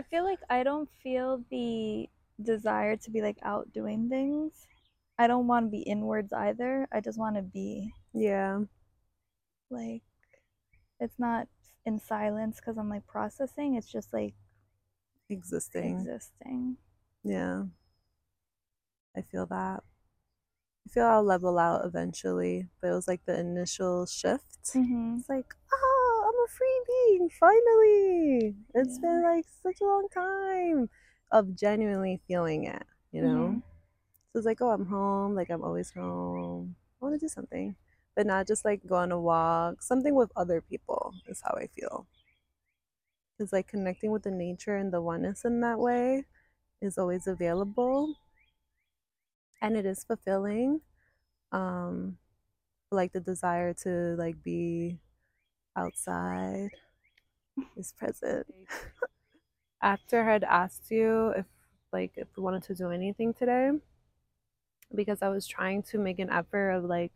I feel like I don't feel the desire to be like out doing things. I don't want to be inwards either. I just want to be. Yeah. Like, it's not in silence because I'm like processing. It's just like existing. Existing. Yeah. I feel that. I feel I'll level out eventually, but it was like the initial shift. Mm-hmm. It's like, oh, Free being, finally. It's yeah. been like such a long time of genuinely feeling it, you know? Mm-hmm. So it's like, oh, I'm home. Like, I'm always home. I want to do something, but not just like go on a walk. Something with other people is how I feel. Because, like, connecting with the nature and the oneness in that way is always available. And it is fulfilling. Um, like the desire to like be outside is present. After I had asked you if like if we wanted to do anything today, because I was trying to make an effort of like,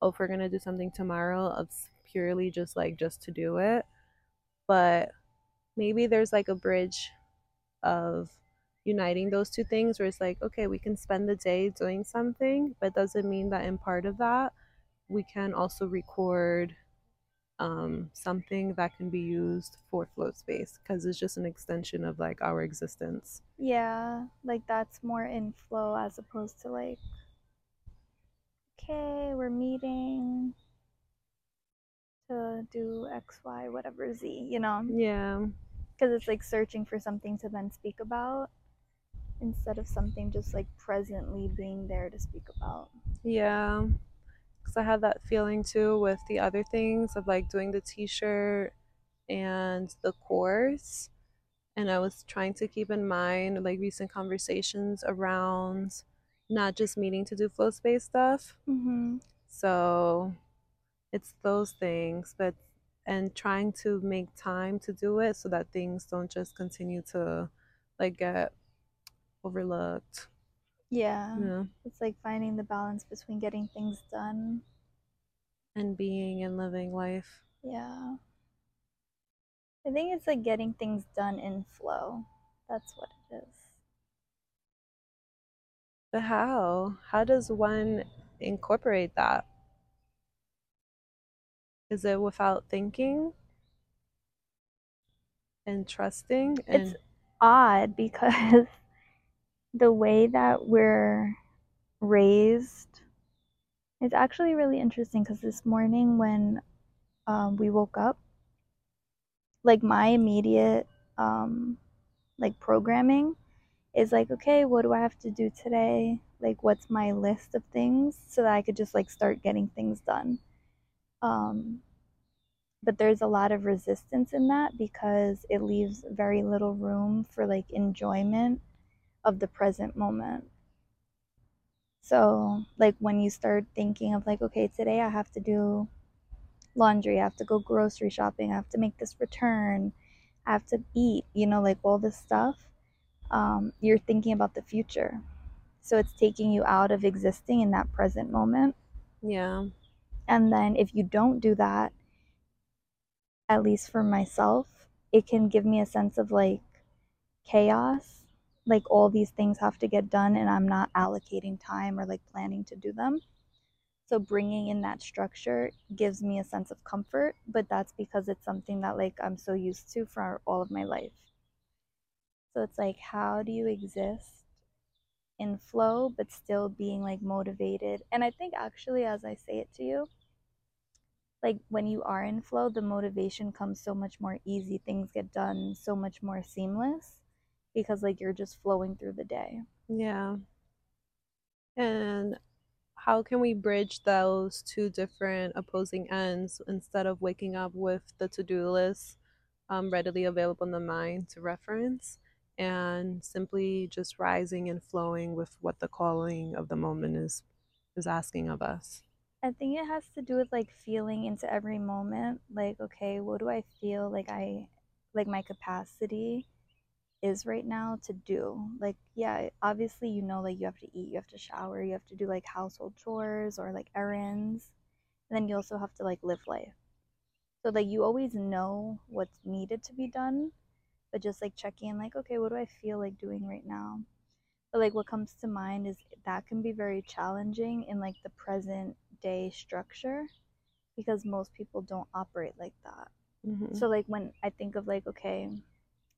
oh, if we're gonna do something tomorrow, of purely just like just to do it. But maybe there's like a bridge of uniting those two things where it's like, okay, we can spend the day doing something, but doesn't mean that in part of that we can also record um, something that can be used for flow space because it's just an extension of like our existence. Yeah, like that's more in flow as opposed to like okay, we're meeting to do X, Y, whatever Z, you know? Yeah. Because it's like searching for something to then speak about instead of something just like presently being there to speak about. Yeah. Because I had that feeling too with the other things of like doing the t shirt and the course. And I was trying to keep in mind like recent conversations around not just meeting to do flow space stuff. Mm-hmm. So it's those things, but and trying to make time to do it so that things don't just continue to like get overlooked. Yeah. yeah. It's like finding the balance between getting things done and being and living life. Yeah. I think it's like getting things done in flow. That's what it is. But how? How does one incorporate that? Is it without thinking and trusting? And... It's odd because the way that we're raised is actually really interesting because this morning when um, we woke up, like my immediate um, like programming is like, okay, what do I have to do today? Like, what's my list of things so that I could just like start getting things done. Um, but there's a lot of resistance in that because it leaves very little room for like enjoyment of the present moment. So, like, when you start thinking of, like, okay, today I have to do laundry, I have to go grocery shopping, I have to make this return, I have to eat, you know, like all this stuff um, you're thinking about the future. So it's taking you out of existing in that present moment. Yeah. And then if you don't do that, at least for myself, it can give me a sense of like chaos. Like all these things have to get done and I'm not allocating time or like planning to do them. So bringing in that structure gives me a sense of comfort, but that's because it's something that like I'm so used to for all of my life. So it's like, how do you exist in flow but still being like motivated? And I think actually, as I say it to you, like when you are in flow, the motivation comes so much more easy. Things get done so much more seamless because like you're just flowing through the day. Yeah. And how can we bridge those two different opposing ends instead of waking up with the to-do list um, readily available in the mind to reference and simply just rising and flowing with what the calling of the moment is is asking of us I think it has to do with like feeling into every moment. Like, okay, what do I feel like I like my capacity is right now to do? Like, yeah, obviously you know like you have to eat, you have to shower, you have to do like household chores or like errands. And then you also have to like live life. So like you always know what's needed to be done, but just like checking in like, okay, what do I feel like doing right now? But like what comes to mind is that can be very challenging in like the present day structure because most people don't operate like that. mm-hmm. So like when I think of like okay,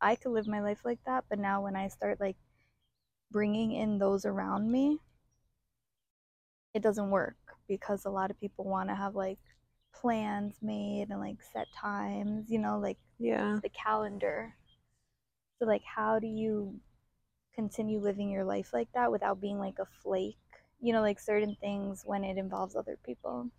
I could live my life like that, but now when I start like bringing in those around me, it doesn't work because a lot of people want to have like plans made and like set times, you know, like yeah the calendar. So like how do you continue living your life like that without being like a flake? You know, like certain things when it involves other people.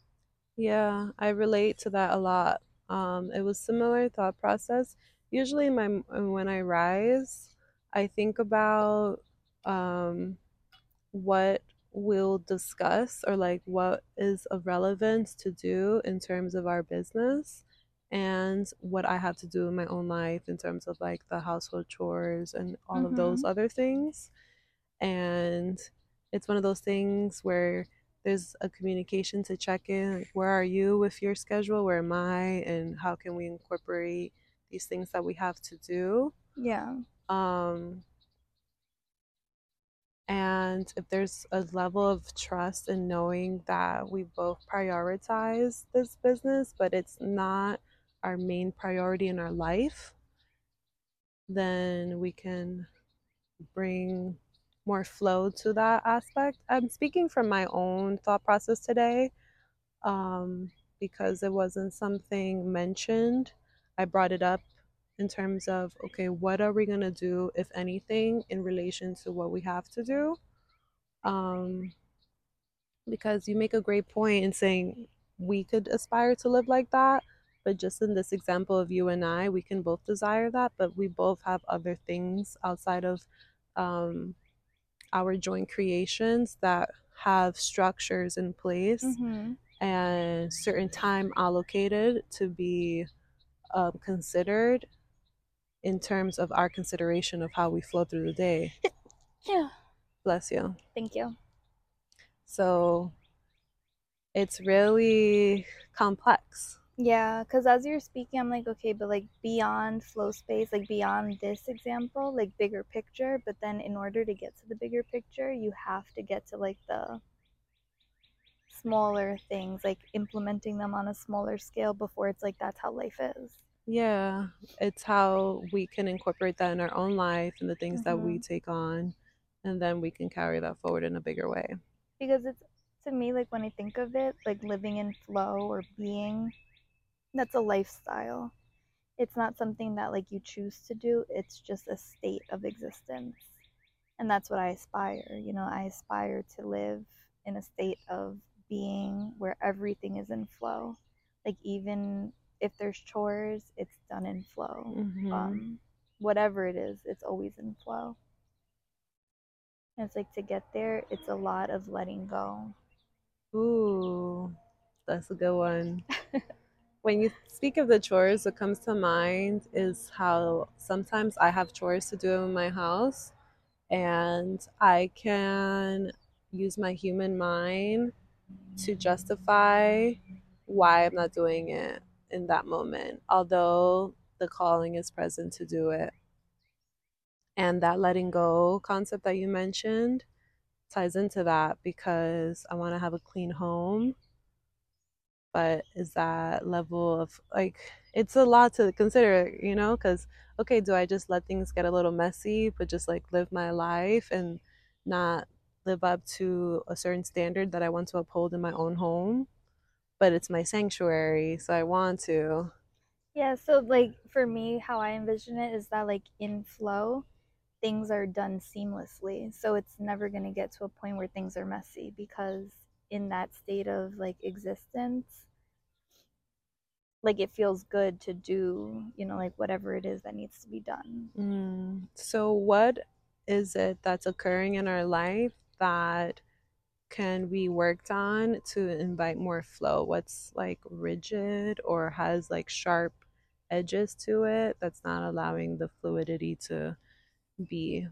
Yeah, I relate to that a lot. Um, it was similar thought process. Usually, my when I rise, I think about um, what we'll discuss or like what is of relevance to do in terms of our business and what I have to do in my own life in terms of like the household chores and all of those Mhm. other things. And it's one of those things where there's a communication to check in like where are you with your schedule where am i and how can we incorporate these things that we have to do Yeah. um and if there's a level of trust in knowing that we both prioritize this business but it's not our main priority in our life then we can bring more flow to that aspect. I'm speaking from my own thought process today um, because it wasn't something mentioned. I brought it up in terms of okay, what are we going to do, if anything, in relation to what we have to do? Um, because you make a great point in saying we could aspire to live like that. But just in this example of you and I, we can both desire that, but we both have other things outside of um, our joint creations that have structures in place Mm-hmm. and certain time allocated to be um, considered in terms of our consideration of how we flow through the day. Yeah. Bless you. Thank you. So it's really complex. Yeah, because as you're speaking, I'm like, okay, but like beyond flow space, like beyond this example, like bigger picture. But then in order to get to the bigger picture, you have to get to like the smaller things, like implementing them on a smaller scale before it's like that's how life is. Yeah, it's how we can incorporate that in our own life and the things that we mm-hmm. take on, and then we can carry that forward in a bigger way. Because it's to me, like when I think of it, like living in flow or being, that's a lifestyle. It's not something that like you choose to do, it's just a state of existence. And that's what I aspire. You know, I aspire to live in a state of being where everything is in flow. Like even if there's chores, it's done in flow. Mhm. Um, whatever it is, it's always in flow. And it's like to get there, it's a lot of letting go. Ooh, that's a good one. when you speak of the chores, what comes to mind is how sometimes I have chores to do in my house, and I can use my human mind to justify why I'm not doing it in that moment, although the calling is present to do it. And that letting go concept that you mentioned ties into that because I want to have a clean home. But is that level of like, it's a lot to consider, you know? Because, okay, do I just let things get a little messy, but just like live my life and not live up to a certain standard that I want to uphold in my own home? But it's my sanctuary, so I want to. Yeah, so like for me, how I envision it is that like in flow, things are done seamlessly. So it's never going to get to a point where things are messy because in that state of like existence, like it feels good to do, you know, like whatever it is that needs to be done. Mm. So, what is it that's occurring in our life that can be worked on to invite more flow? What's like rigid or has like sharp edges to it that's not allowing the fluidity to be?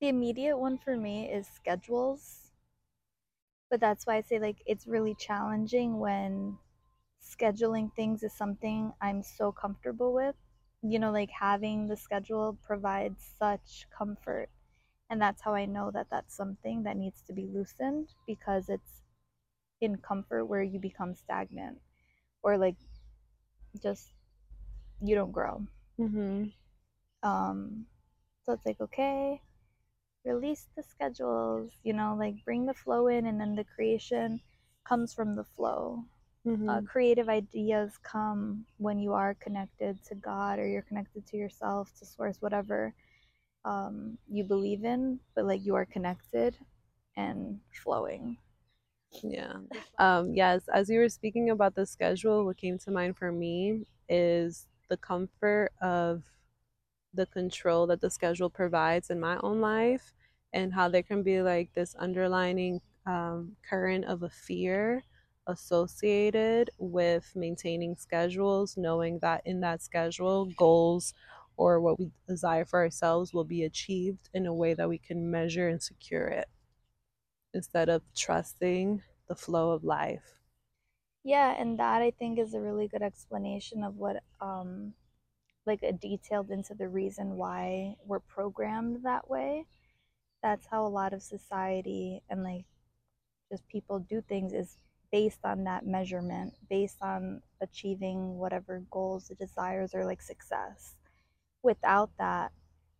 The immediate one for me is schedules. But that's why I say like it's really challenging when scheduling things is something I'm so comfortable with. You know, like having the schedule provides such comfort. And that's how I know that that's something that needs to be loosened because it's in comfort where you become stagnant or like just you don't grow. Mm-hmm. Um, so it's like, okay, release the schedules, you know, like bring the flow in, and then the creation comes from the flow. Mm-hmm. Uh, creative ideas come when you are connected to God or you're connected to yourself, to source, whatever um, you believe in, but like you are connected and flowing. Yeah. Um, yes, as you were speaking about the schedule, what came to mind for me is the comfort of the control that the schedule provides in my own life and how there can be like this underlining um, current of a fear associated with maintaining schedules, knowing that in that schedule, goals or what we desire for ourselves will be achieved in a way that we can measure and secure it instead of trusting the flow of life. Yeah, and that I think is a really good explanation of what, um, like, a detailed into the reason why we're programmed that way. That's how a lot of society and, like, just people do things is based on that measurement, based on achieving whatever goals, the desires, or like success. Without that,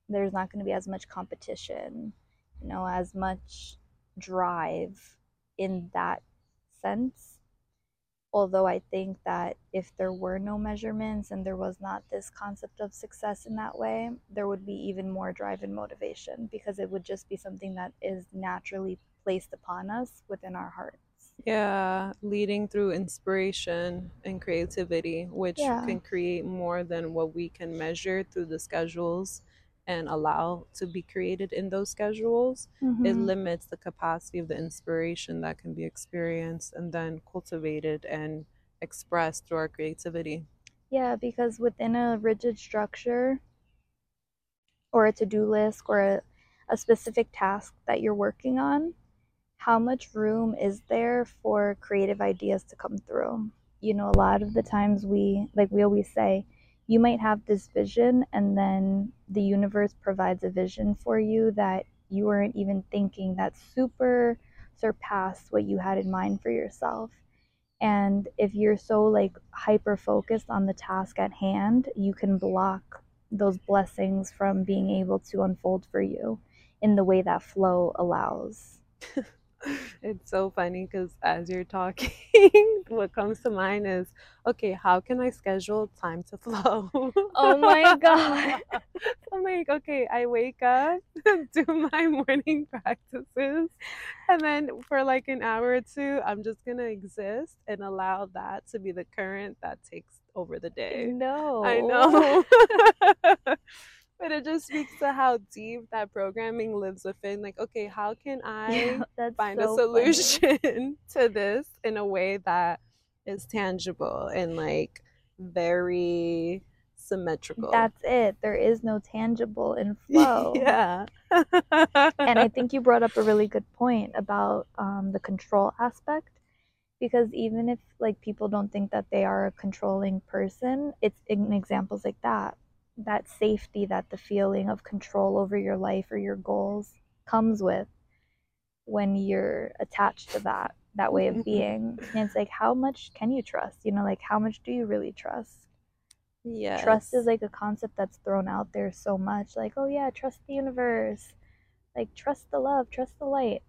there's not going to be as much competition, you know, as much drive in that sense. Although I think that if there were no measurements and there was not this concept of success in that way, there would be even more drive and motivation because it would just be something that is naturally placed upon us within our hearts. Yeah, leading through inspiration and creativity, which Yeah. can create more than what we can measure through the schedules and allow to be created in those schedules. It Mhm. limits the capacity of the inspiration that can be experienced and then cultivated and expressed through our creativity. Yeah, because within a rigid structure or a to do list or a, a specific task that you're working on, how much room is there for creative ideas to come through? You know, a lot of the times we, like we always say, you might have this vision and then the universe provides a vision for you that you weren't even thinking that super surpassed what you had in mind for yourself. And if you're so like hyper focused on the task at hand, you can block those blessings from being able to unfold for you in the way that flow allows. It's so funny because as you're talking, what comes to mind is okay, how can I schedule time to flow? Oh my God. I'm like, okay, I wake up, do my morning practices, and then for like an hour or two, I'm just gonna exist and allow that to be the current that takes over the day. No. I know. But it just speaks to how deep that programming lives within. Like, okay, how can I Yeah, find so a solution to this in a way that is tangible and like very symmetrical? That's it. There is no tangible in flow. yeah. and I think you brought up a really good point about um, the control aspect because even if like people don't think that they are a controlling person, it's in examples like that. That safety, that the feeling of control over your life or your goals comes with when you're attached to that that way of mm-hmm. being. And it's like how much can you trust? You know, like how much do you really trust? yes. Trust is like a concept that's thrown out there so much. Like, oh yeah, trust the universe. Like, trust the love, trust the light.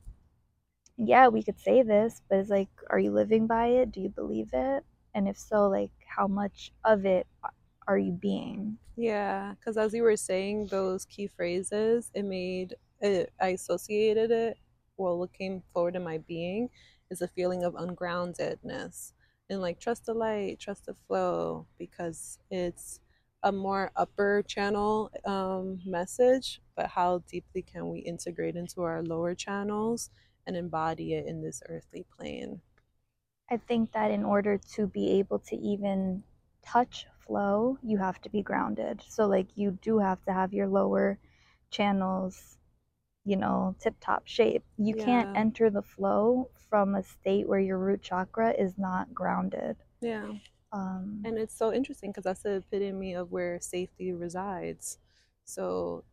Yeah, we could say this, but it's like, are you living by it? Do you believe it? And if so, like, how much of it are you being? Yeah, because as you were saying those key phrases, it made it, I associated it. Well, what came forward in my being is a feeling of ungroundedness and like trust the light, trust the flow because it's a more upper channel um, message, but how deeply can we integrate into our lower channels and embody it in this earthly plane? I think that in order to be able to even touch flow, you have to be grounded. So, like, you do have to have your lower channels, you know, tip top shape. You Yeah. can't enter the flow from a state where your root chakra is not grounded. Yeah. Um, And it's so interesting because that's the epitome of where safety resides. So,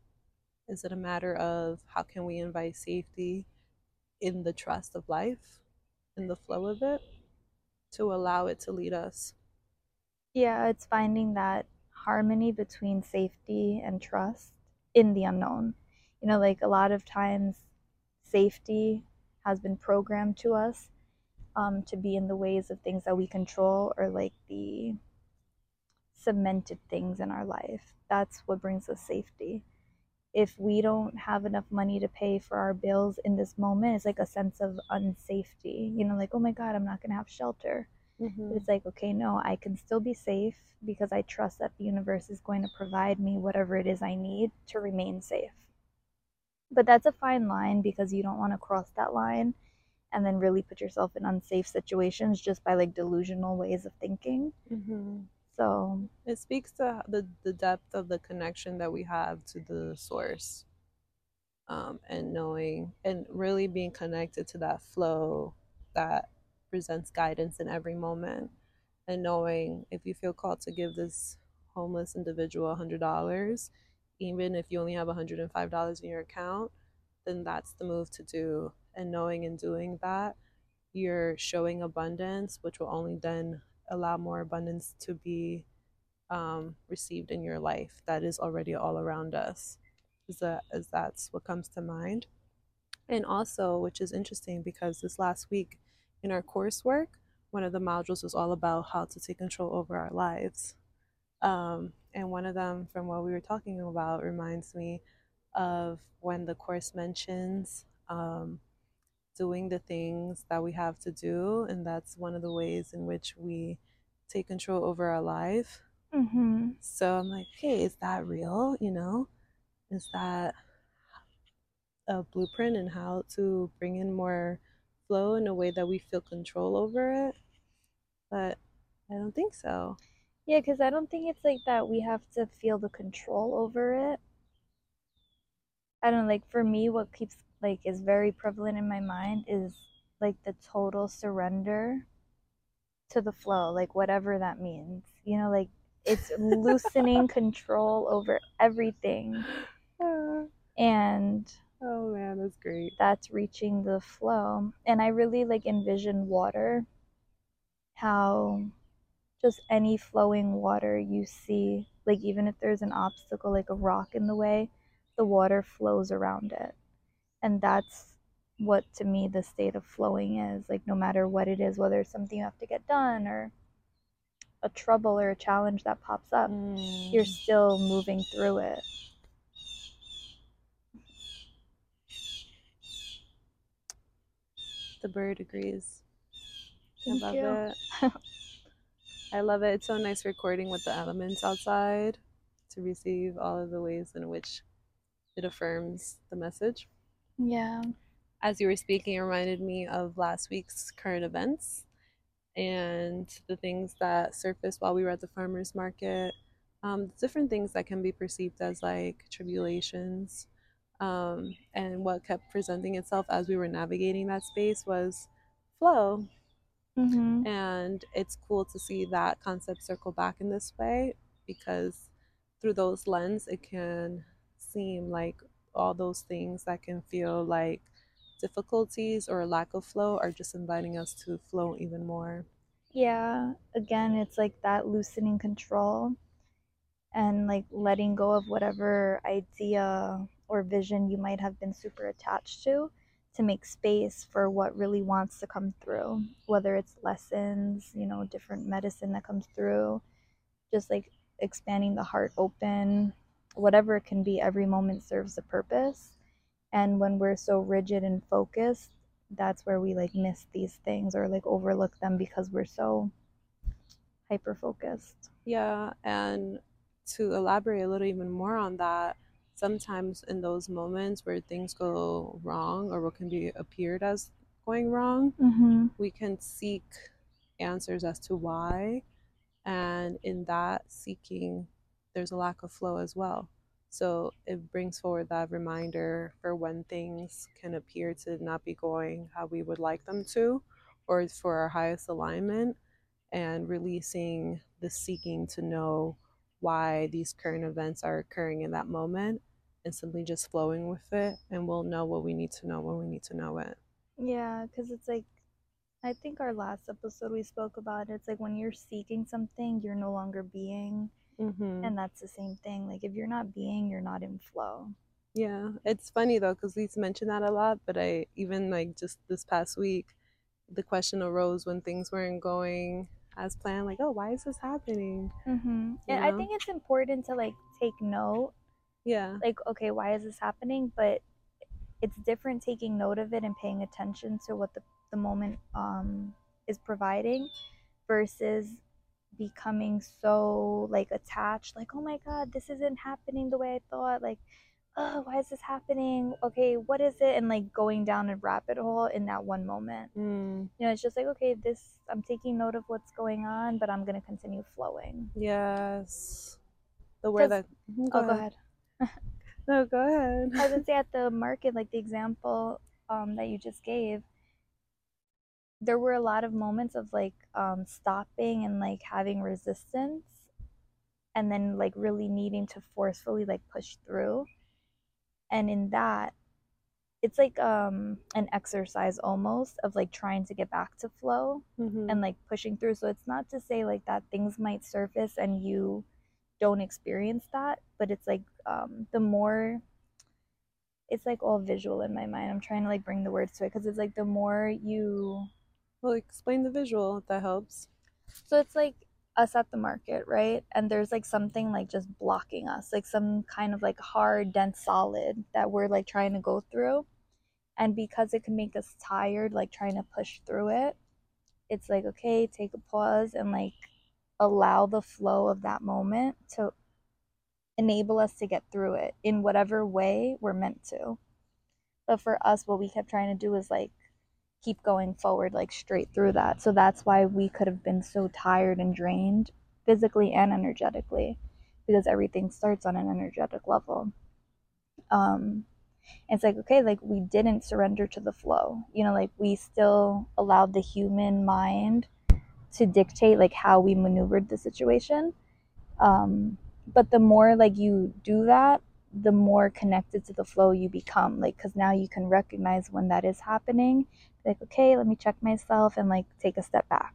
is it a matter of how can we invite safety in the trust of life, in the flow of it, to allow it to lead us? Yeah, it's finding that harmony between safety and trust in the unknown. You know, like a lot of times, safety has been programmed to us um, to be in the ways of things that we control or like the cemented things in our life. That's what brings us safety. If we don't have enough money to pay for our bills in this moment, it's like a sense of unsafety. You know, like, oh my God, I'm not going to have shelter. Mm-hmm. It's like, okay, no, I can still be safe because I trust that the universe is going to provide me whatever it is I need to remain safe. But that's a fine line because you don't want to cross that line and then really put yourself in unsafe situations just by like delusional ways of thinking. Mm-hmm. So, It speaks to the, the depth of the connection that we have to the source. Um, and knowing and really being connected to that flow that presents guidance in every moment. And knowing if you feel called to give this homeless individual $100, even if you only have $105 in your account, then that's the move to do. And knowing and doing that, you're showing abundance, which will only then allow more abundance to be um, received in your life that is already all around us. Is that is that's what comes to mind. And also, which is interesting because this last week in our coursework, one of the modules was all about how to take control over our lives. Um, and one of them, from what we were talking about, reminds me of when the course mentions um, doing the things that we have to do. And that's one of the ways in which we take control over our life. mhm. So I'm like, hey, is that real? You know, is that a blueprint and how to bring in more flow in a way that we feel control over it? But I don't think so. yeah, because I don't think it's like that we have to feel the control over it. I don't know, like for me, what keeps like is very prevalent in my mind is like the total surrender to the flow, like whatever that means. You know, like it's loosening control over everything Ah, and oh man, that's great. that's reaching the flow. And I really like envision water, how just any flowing water you see, like even if there's an obstacle, like a rock in the way, the water flows around it. And that's what to me the state of flowing is. Like no matter what it is, whether it's something you have to get done or a trouble or a challenge that pops up, you're Mm. still moving through it. The bird agrees. Thank I love you. it. I love it. It's so nice recording with the elements outside to receive all of the ways in which it affirms the message. Yeah. As you were speaking, it reminded me of last week's current events and the things that surfaced while we were at the farmers market. Um, different things that can be perceived as like tribulations. Um, and what kept presenting itself as we were navigating that space was flow, Mm-hmm. and it's cool to see that concept circle back in this way because through those lens it can seem like all those things that can feel like difficulties or lack of flow are just inviting us to flow even more. Yeah, again, it's like that loosening control and like letting go of whatever idea or vision you might have been super attached to to make space for what really wants to come through, whether it's lessons, you know, different medicine that comes through, just like expanding the heart open, whatever it can be, every moment serves a purpose. And when we're so rigid and focused, that's where we like miss these things or like overlook them because we're so hyper focused. Yeah, and to elaborate a little even more on that, sometimes in those moments where things go wrong or what can be appeared as going wrong, Mm-hmm. we can seek answers as to why. And in that seeking, there's a lack of flow as well. So it brings forward that reminder for when things can appear to not be going how we would like them to, or for our highest alignment, and releasing the seeking to know why these current events are occurring in that moment and simply just flowing with it. And we'll know what we need to know when we need to know it. Yeah, because it's like, I think our last episode we spoke about it, it's like when you're seeking something, you're no longer being. Mm-hmm. And that's the same thing. Like if you're not being, you're not in flow. Yeah, it's funny though because we mention that a lot, but I even like just this past week, the question arose when things weren't going as planned. Like, oh, why is this happening? Mm-hmm. And I think it's important to like take note, Yeah, like, okay, why is this happening? But it's different taking note of it and paying attention to what the, the moment um, is providing versus becoming so like attached, like, oh my God, this isn't happening the way I thought. Like, oh, why is this happening? Okay, what is it? And like going down a rabbit hole in that one moment. mm, You know, it's just like, okay, this, I'm taking note of what's going on, but I'm going to continue flowing. yes. The word that. Mhm, oh, go ahead. No, go ahead. I gonna say at the market, like the example um, that you just gave, there were a lot of moments of like um, stopping and like having resistance, and then like really needing to forcefully like push through. And in that, it's like um, an exercise almost of like trying to get back to flow Mhm. and like pushing through. So it's not to say like that things might surface and you don't experience that, but it's like um, the more it's like all visual in my mind. I'm trying to like bring the words to it because it's like the more you well, explain the visual if that helps. so it's like us at the market, right? And there's like something like just blocking us, like some kind of like hard, dense solid that we're like trying to go through. And because it can make us tired, like trying to push through it, it's like, okay, take a pause and like allow the flow of that moment to enable us to get through it in whatever way we're meant to. But for us, what we kept trying to do was like keep going forward, like straight through that. So that's why we could have been so tired and drained physically and energetically because everything starts on an energetic level. Um, it's like, okay, like we didn't surrender to the flow, you know, like we still allowed the human mind to dictate like how we maneuvered the situation. Um, but the more like you do that, the more connected to the flow you become like because now you can recognize when that is happening. Like okay let me check myself and like take a step back.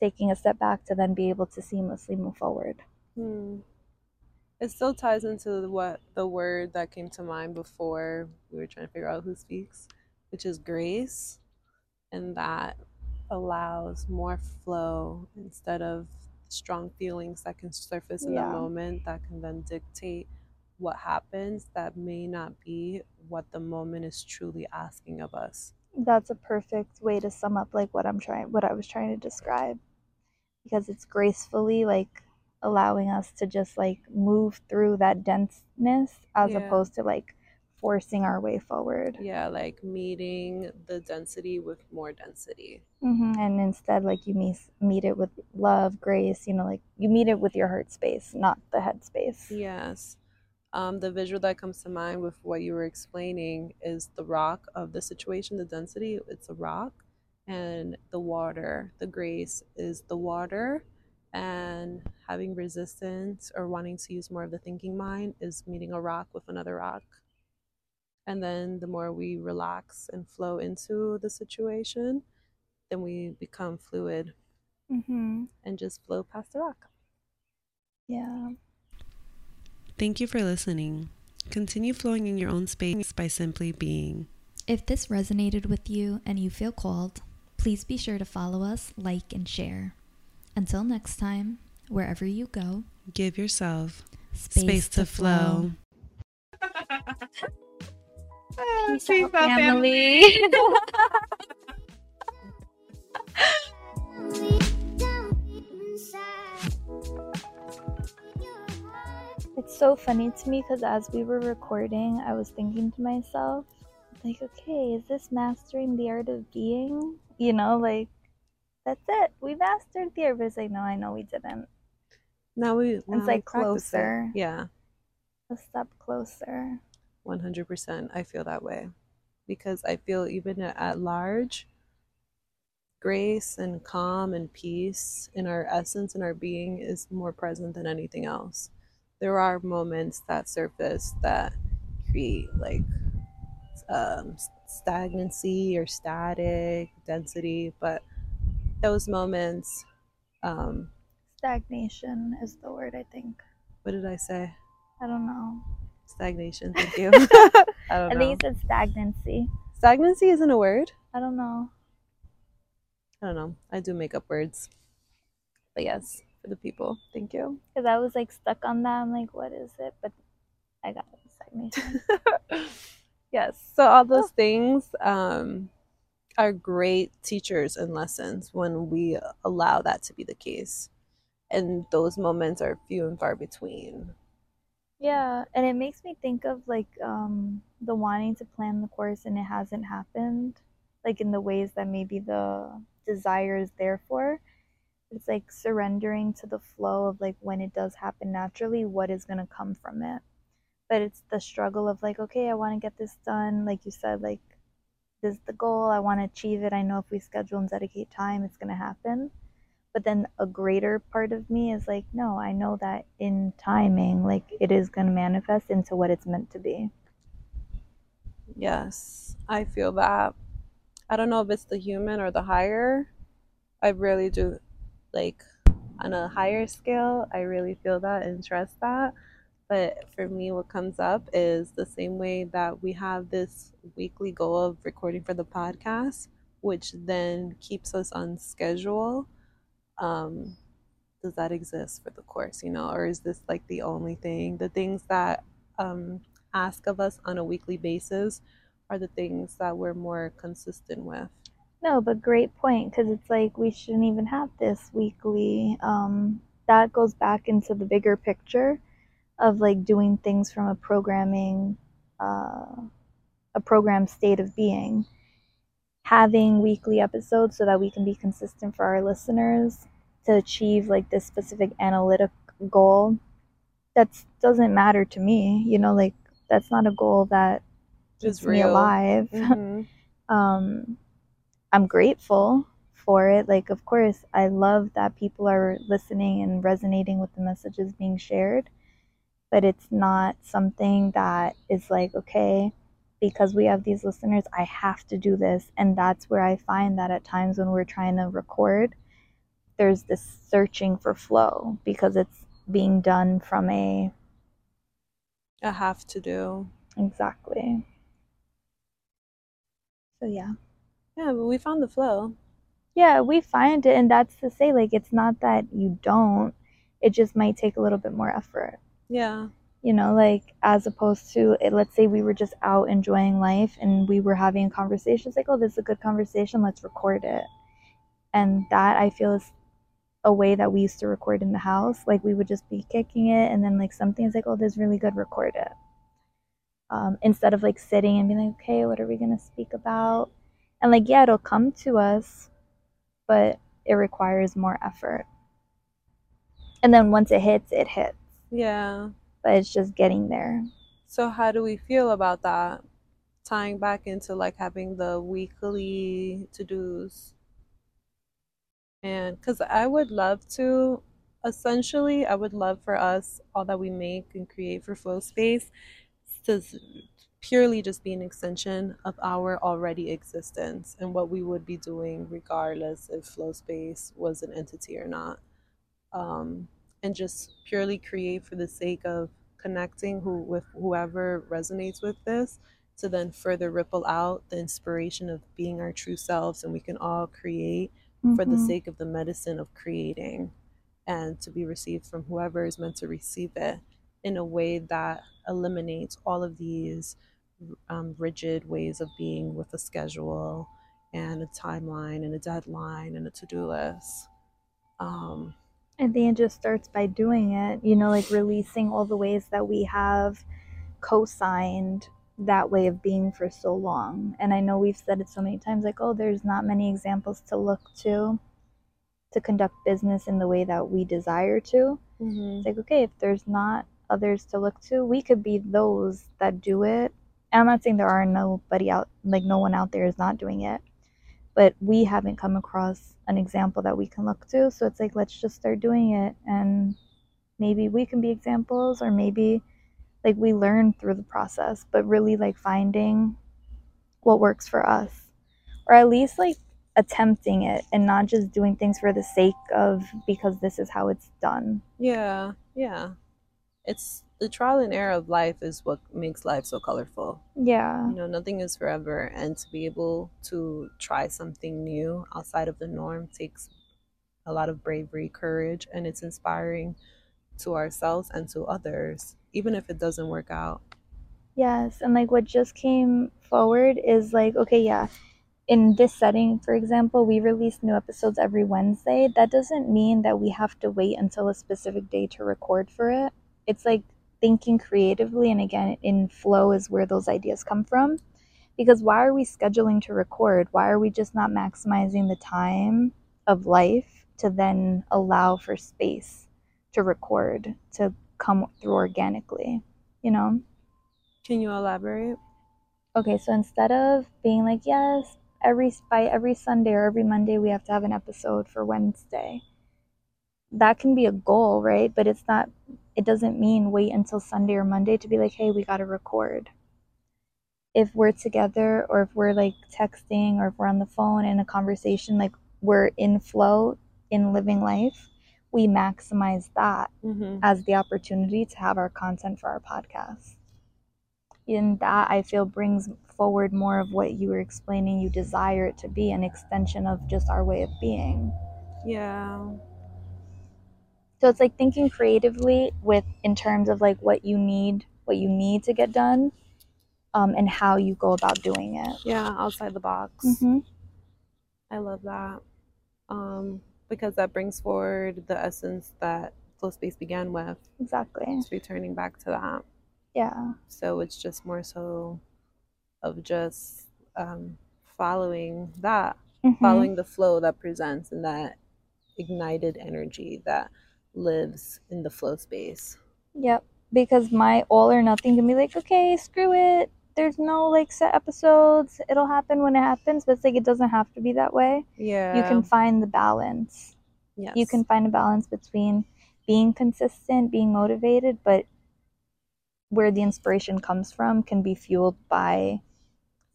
Taking a step back to then be able to seamlessly move forward. Hmm. It still ties into what the word that came to mind before we were trying to figure out who speaks, which is grace, and that allows more flow instead of strong feelings that can surface in Yeah. the moment that can then dictate what happens that may not be what the moment is truly asking of us. that's a perfect way to sum up like what i'm trying what i was trying to describe because it's gracefully like allowing us to just like move through that denseness as Yeah. opposed to like forcing our way forward Yeah, like meeting the density with more density. hmm and instead like you meet meet it with love grace you know like you meet it with your heart space not the head space Yes. Um, the visual that comes to mind with what you were explaining is the rock of the situation, the density. It's a rock, and the water, the grace is the water, and having resistance or wanting to use more of the thinking mind is meeting a rock with another rock. And then the more we relax and flow into the situation, then we become fluid mm-hmm. and just flow past the rock. yeah Thank you for listening. Continue flowing in your own space by simply being. If this resonated with you and you feel called, please be sure to follow us, like, and share. Until next time, wherever you go, Give yourself space, to flow. Oh, Peace out, family. family. it's so funny to me because as we were recording, I was thinking to myself, like, okay, is this mastering the art of being? You know, like, that's it. We mastered the art. But it's like, no, I know we didn't. Now we. Now it's like closer. It. Yeah. a step closer. 100% i feel that way because i feel even at large grace and calm and peace in our essence and our being is more present than anything else there are moments that surface that create like um, stagnancy or static density but those moments um, Stagnation is the word, I think. what did i say I don't know. Stagnation thank you i don't I know think you said stagnancy. stagnancy isn't a word I don't know. I don't know. I do make up words. But yes, for the people. Thank you. Because I was like stuck on that. I'm like, what is it? But I got it. Stagnation. yes. So all those things um, are great teachers and lessons when we allow that to be the case. And those moments are few and far between. Yeah, and it makes me think of like um the wanting to plan the course and it hasn't happened, like in the ways that maybe the desire is there for. It's like surrendering to the flow of like when it does happen naturally, what is gonna come from it. But it's the struggle of like, okay, I want to get this done, like you said, like this is the goal, I want to achieve it. I know if we schedule and dedicate time, it's gonna happen but then a greater part of me is like no i know that in timing like it is going to manifest into what it's meant to be Yes, I feel that. I don't know if it's the human or the higher. I really do, like, on a higher scale, I really feel that and trust that. But for me, what comes up is the same way that we have this weekly goal of recording for the podcast, which then keeps us on schedule. Um, does that exist for the course, you know, or is this like the only thing? The things that um, ask of us on a weekly basis are the things that we're more consistent with. no but great point because it's like we shouldn't even have this weekly um that goes back into the bigger picture of like doing things from a programming uh a program state of being having weekly episodes so that we can be consistent for our listeners to achieve like this specific analytic goal that doesn't matter to me you know like that's not a goal that It's keeps me real. alive Mhm. um i'm grateful for it like of course i love that people are listening and resonating with the messages being shared but it's not something that is like okay because we have these listeners i have to do this and that's where i find that at times when we're trying to record there's this searching for flow because it's being done from a I have to do. exactly so yeah Yeah, but we found the flow. yeah we find it and that's to say like it's not that you don't it just might take a little bit more effort Yeah. you know like as opposed to eh, let's say we were just out enjoying life and we were having a conversation it's like oh this is a good conversation let's record it and that i feel is a way that we used to record in the house like we would just be kicking it and then like something is like oh this is really good record it um, instead of like sitting and being like okay what are we to speak about and like yeah it'll come to us but it requires more effort and then once it hits it hits Yeah. but it's just getting there So how do we feel about that? Tying back into like having the weekly to-dos. And because I would love to, essentially, I would love for us, all that we make and create for Flow Space, to purely just be an extension of our already existence and what we would be doing regardless if Flow Space was an entity or not. Um, and just purely create for the sake of connecting who with whoever resonates with this to then further ripple out the inspiration of being our true selves and we can all create for the Mhm. sake of the medicine of creating and to be received from whoever is meant to receive it in a way that eliminates all of these um, rigid ways of being with a schedule and a timeline and a deadline and a to-do list um, think it just starts by doing it, you know, like releasing all the ways that we have co signed that way of being for so long. And I know we've said it so many times like, oh, there's not many examples to look to to conduct business in the way that we desire to. Mm-hmm. It's like, okay, if there's not others to look to, we could be those that do it. And I'm not saying there are nobody out, like, no one out there is not doing it, but we haven't come across an example that we can look to. So it's like, let's just start doing it. And maybe we can be examples, or maybe like we learn through the process, but really like finding what works for us, or at least like attempting it and not just doing things for the sake of because this is how it's done. Yeah, yeah. It's the trial and error of life is what makes life so colorful. Yeah. You know, nothing is forever, and to be able to try something new outside of the norm takes a lot of bravery, courage, and it's inspiring to ourselves and to others, even if it doesn't work out. Yes, and like what just came forward is like, okay, yeah, in this setting, for example, we release new episodes every Wednesday. That doesn't mean that we have to wait until a specific day to record for it. It's like thinking creatively, and again, in flow is where those ideas come from. Because why are we scheduling to record? Why are we just not maximizing the time of life to then allow for space to record, to come through organically, you know? Can you elaborate? Okay, so instead of being like, yes, every by every Sunday or every Monday we have to have an episode for Wednesday. That can be a goal, right? But it's not it doesn't mean wait until Sunday or Monday to be like, "Hey, we got to record." If we're together or if we're like texting or if we're on the phone in a conversation like we're in flow in living life, we maximize that Mm-hmm. as the opportunity to have our content for our podcast. And that I feel brings forward more of what you were explaining you desire it to be an extension of just our way of being. Yeah. So it's like thinking creatively with in terms of like what you need, what you need to get done, um, and how you go about doing it. Yeah, outside the box. Mm-hmm. I love that. Um, because that brings forward the essence that Flow Space began with. Exactly. It's returning back to that. Yeah. So it's just more so of just um, following that, Mhm. following the flow that presents and that ignited energy that lives in the flow space. Yep. Because my all or nothing can be like, okay, screw it. There's no like set episodes. It'll happen when it happens, but it's like it doesn't have to be that way. Yeah. You can find the balance. yes. You can find a balance between being consistent, being motivated, but where the inspiration comes from can be fueled by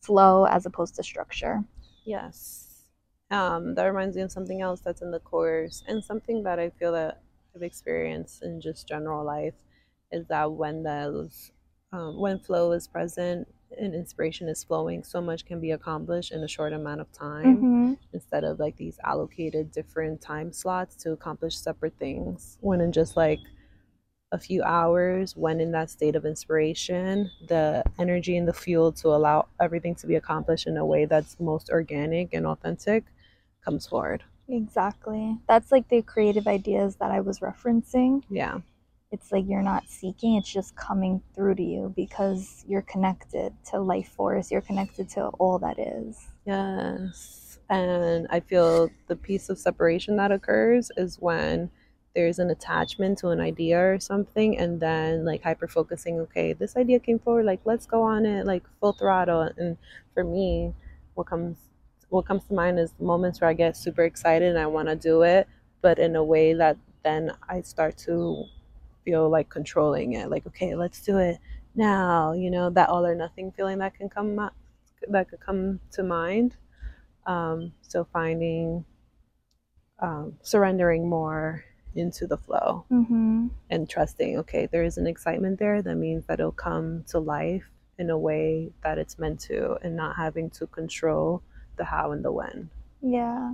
flow as opposed to structure. Yes. Um, that reminds me of something else that's in the course and something that I feel that I've experienced in just general life is that when those um, when flow is present and inspiration is flowing, so much can be accomplished in a short amount of time Mm-hmm. instead of like these allocated different time slots to accomplish separate things. When in just like a few hours, when in that state of inspiration, the energy and the fuel to allow everything to be accomplished in a way that's most organic and authentic comes forward. Exactly. That's like the creative ideas that I was referencing. Yeah. It's like you're not seeking, it's just coming through to you because you're connected to life force, you're connected to all that is. Yes. And I feel the piece of separation that occurs is when there's an attachment to an idea or something and then like hyper focusing, okay, this idea came forward, like let's go on it, like full throttle. And for me, what comes what comes to mind is moments where I get super excited and I want to do it, but in a way that then I start to feel like controlling it. Like, okay, let's do it now. You know, that all or nothing feeling that can come that could come to mind. Um, so finding, um, surrendering more into the flow Mm-hmm. and trusting. Okay, there is an excitement there. That means that it'll come to life in a way that it's meant to, and not having to control the how and the when. Yeah.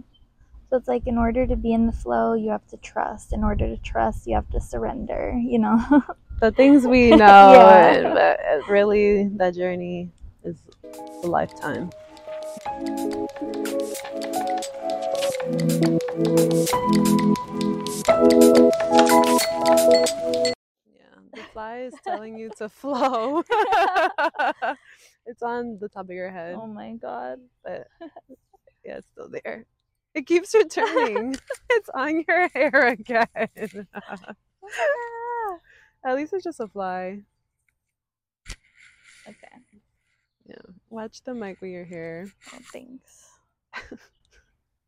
So it's like in order to be in the flow, you have to trust. In order to trust, you have to surrender, you know? The things we know, Yeah. and, but really, that journey is a lifetime. Yeah, the fly is telling you to flow. it's on the top of your head, Oh my god. but yeah, it's still there. It keeps returning. it's on your hair again. At least it's just a fly. Okay. Yeah. Watch the mic with your hair. Oh, thanks.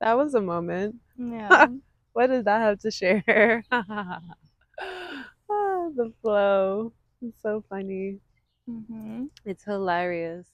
That was a moment. Yeah. What does that have to share? ah, the flow. It's so funny. mm-hmm. It's hilarious.